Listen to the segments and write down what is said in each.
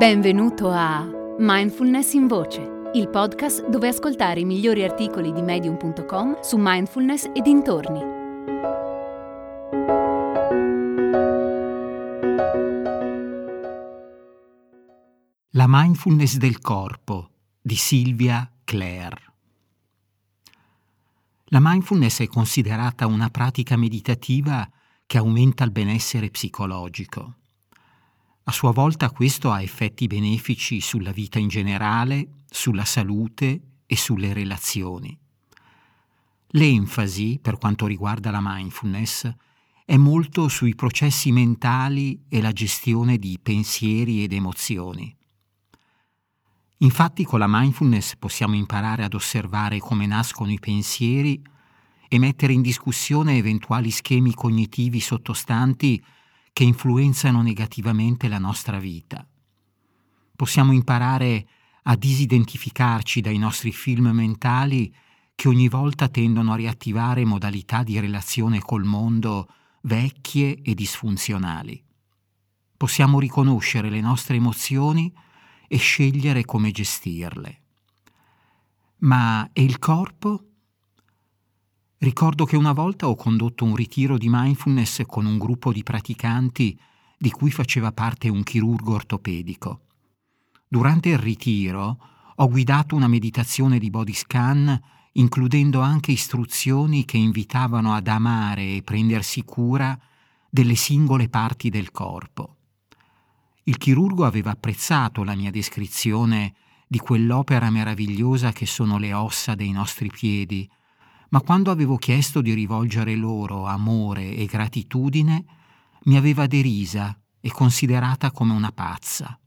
Benvenuto a Mindfulness in Voce, il podcast dove ascoltare i migliori articoli di medium.com su mindfulness e dintorni. La mindfulness del corpo di Silvia Clare. La mindfulness è considerata una pratica meditativa che aumenta il benessere psicologico. A sua volta questo ha effetti benefici sulla vita in generale, sulla salute e sulle relazioni. L'enfasi, per quanto riguarda la mindfulness, è molto sui processi mentali e la gestione di pensieri ed emozioni. Infatti con la mindfulness possiamo imparare ad osservare come nascono i pensieri e mettere in discussione eventuali schemi cognitivi sottostanti che influenzano negativamente la nostra vita. Possiamo imparare a disidentificarci dai nostri film mentali che ogni volta tendono a riattivare modalità di relazione col mondo vecchie e disfunzionali. Possiamo riconoscere le nostre emozioni e scegliere come gestirle. Ma e il corpo? Ricordo che una volta ho condotto un ritiro di mindfulness con un gruppo di praticanti di cui faceva parte un chirurgo ortopedico. Durante il ritiro ho guidato una meditazione di body scan includendo anche istruzioni che invitavano ad amare e prendersi cura delle singole parti del corpo. Il chirurgo aveva apprezzato la mia descrizione di quell'opera meravigliosa che sono le ossa dei nostri piedi, ma quando avevo chiesto di rivolgere loro amore e gratitudine, mi aveva derisa e considerata come una pazza.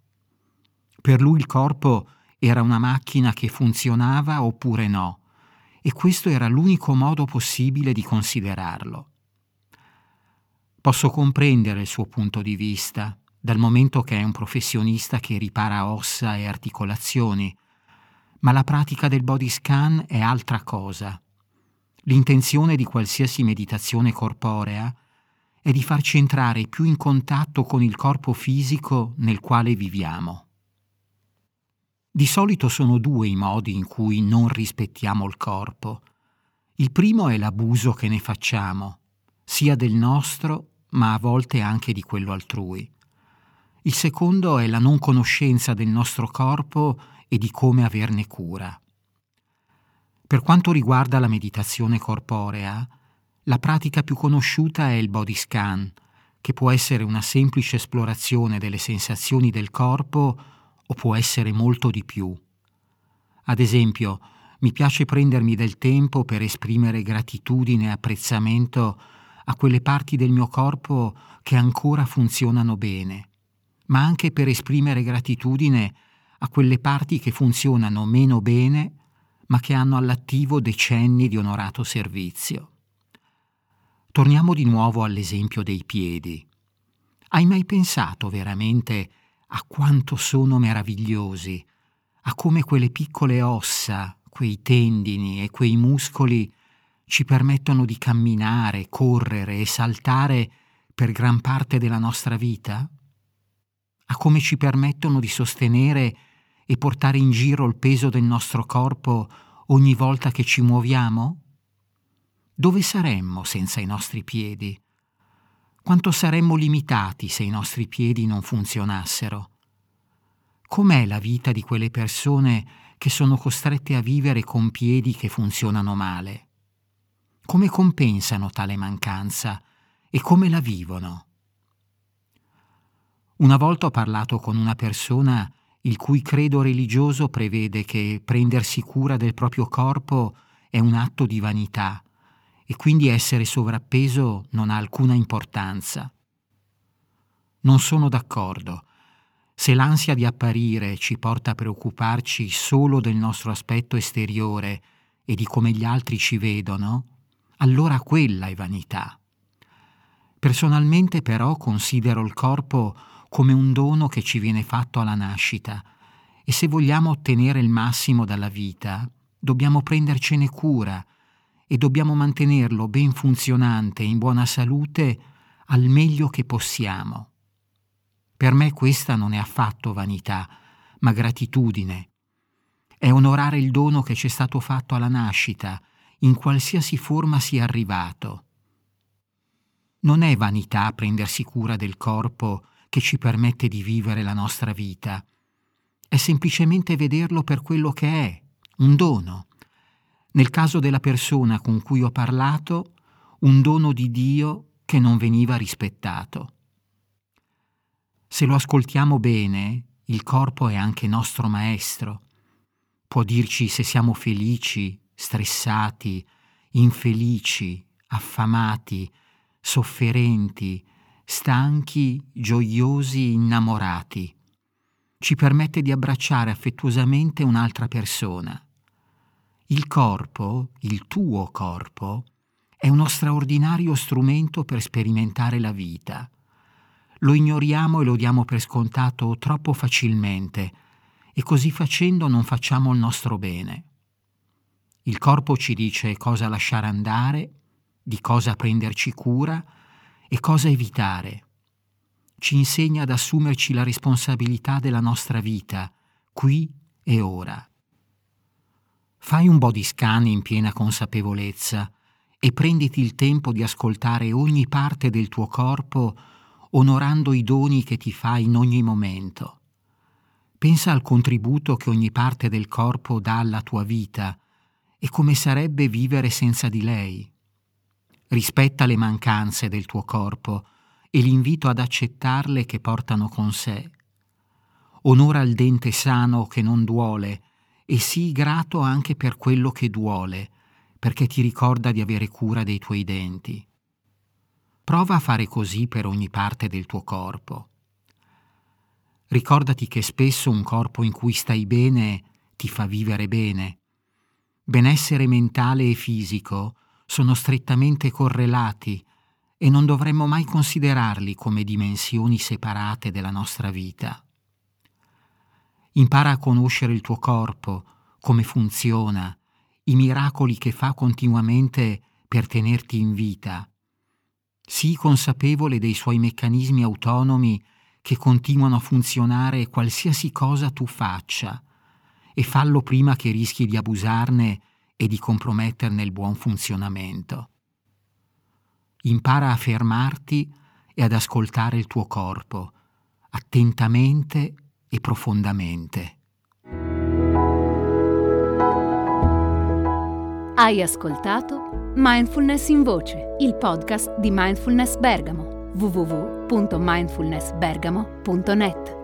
Per lui il corpo era una macchina che funzionava oppure no, e questo era l'unico modo possibile di considerarlo. Posso comprendere il suo punto di vista, dal momento che è un professionista che ripara ossa e articolazioni, ma la pratica del body scan è altra cosa L'intenzione di qualsiasi meditazione corporea è di farci entrare più in contatto con il corpo fisico nel quale viviamo. Di solito sono due i modi in cui non rispettiamo il corpo. Il primo è l'abuso che ne facciamo, sia del nostro, ma a volte anche di quello altrui. Il secondo è la non conoscenza del nostro corpo e di come averne cura. Per quanto riguarda la meditazione corporea, la pratica più conosciuta è il body scan, che può essere una semplice esplorazione delle sensazioni del corpo o può essere molto di più. Ad esempio, mi piace prendermi del tempo per esprimere gratitudine e apprezzamento a quelle parti del mio corpo che ancora funzionano bene, ma anche per esprimere gratitudine a quelle parti che funzionano meno bene ma che hanno all'attivo decenni di onorato servizio. Torniamo di nuovo all'esempio dei piedi. Hai mai pensato veramente a quanto sono meravigliosi, a come quelle piccole ossa, quei tendini e quei muscoli ci permettono di camminare, correre e saltare per gran parte della nostra vita? A come ci permettono di sostenere e portare in giro il peso del nostro corpo ogni volta che ci muoviamo? Dove saremmo senza i nostri piedi? Quanto saremmo limitati se i nostri piedi non funzionassero? Com'è la vita di quelle persone che sono costrette a vivere con piedi che funzionano male? Come compensano tale mancanza e come la vivono? Una volta ho parlato con una persona il cui credo religioso prevede che prendersi cura del proprio corpo è un atto di vanità e quindi essere sovrappeso non ha alcuna importanza. Non sono d'accordo. Se l'ansia di apparire ci porta a preoccuparci solo del nostro aspetto esteriore e di come gli altri ci vedono, allora quella è vanità. Personalmente però considero il corpo come un dono che ci viene fatto alla nascita e se vogliamo ottenere il massimo dalla vita, dobbiamo prendercene cura e dobbiamo mantenerlo ben funzionante e in buona salute al meglio che possiamo. Per me questa non è affatto vanità, ma gratitudine. È onorare il dono che ci è stato fatto alla nascita, in qualsiasi forma sia arrivato. Non è vanità prendersi cura del corpo che ci permette di vivere la nostra vita, è semplicemente vederlo per quello che è, un dono. Nel caso della persona con cui ho parlato, un dono di Dio che non veniva rispettato. Se lo ascoltiamo bene, il corpo è anche nostro maestro. Può dirci se siamo felici, stressati, infelici, affamati, sofferenti, stanchi, gioiosi, innamorati. Ci permette di abbracciare affettuosamente un'altra persona. Il corpo, il tuo corpo, è uno straordinario strumento per sperimentare la vita. Lo ignoriamo e lo diamo per scontato troppo facilmente e così facendo non facciamo il nostro bene. Il corpo ci dice cosa lasciare andare, di cosa prenderci cura e cosa evitare. Ci insegna ad assumerci la responsabilità della nostra vita, qui e ora. Fai un body scan in piena consapevolezza e prenditi il tempo di ascoltare ogni parte del tuo corpo onorando i doni che ti fa in ogni momento. Pensa al contributo che ogni parte del corpo dà alla tua vita e come sarebbe vivere senza di lei. Rispetta le mancanze del tuo corpo e l'invito ad accettarle che portano con sé. Onora il dente sano che non duole e sii grato anche per quello che duole, perché ti ricorda di avere cura dei tuoi denti. Prova a fare così per ogni parte del tuo corpo. Ricordati che spesso un corpo in cui stai bene ti fa vivere bene. Benessere mentale e fisico sono strettamente correlati e non dovremmo mai considerarli come dimensioni separate della nostra vita. Impara a conoscere il tuo corpo, come funziona, i miracoli che fa continuamente per tenerti in vita. Sii consapevole dei suoi meccanismi autonomi che continuano a funzionare qualsiasi cosa tu faccia e fallo prima che rischi di abusarne e di comprometterne il buon funzionamento. Impara a fermarti e ad ascoltare il tuo corpo, attentamente e profondamente. Hai ascoltato Mindfulness in Voce, il podcast di Mindfulness Bergamo, www.mindfulnessbergamo.net.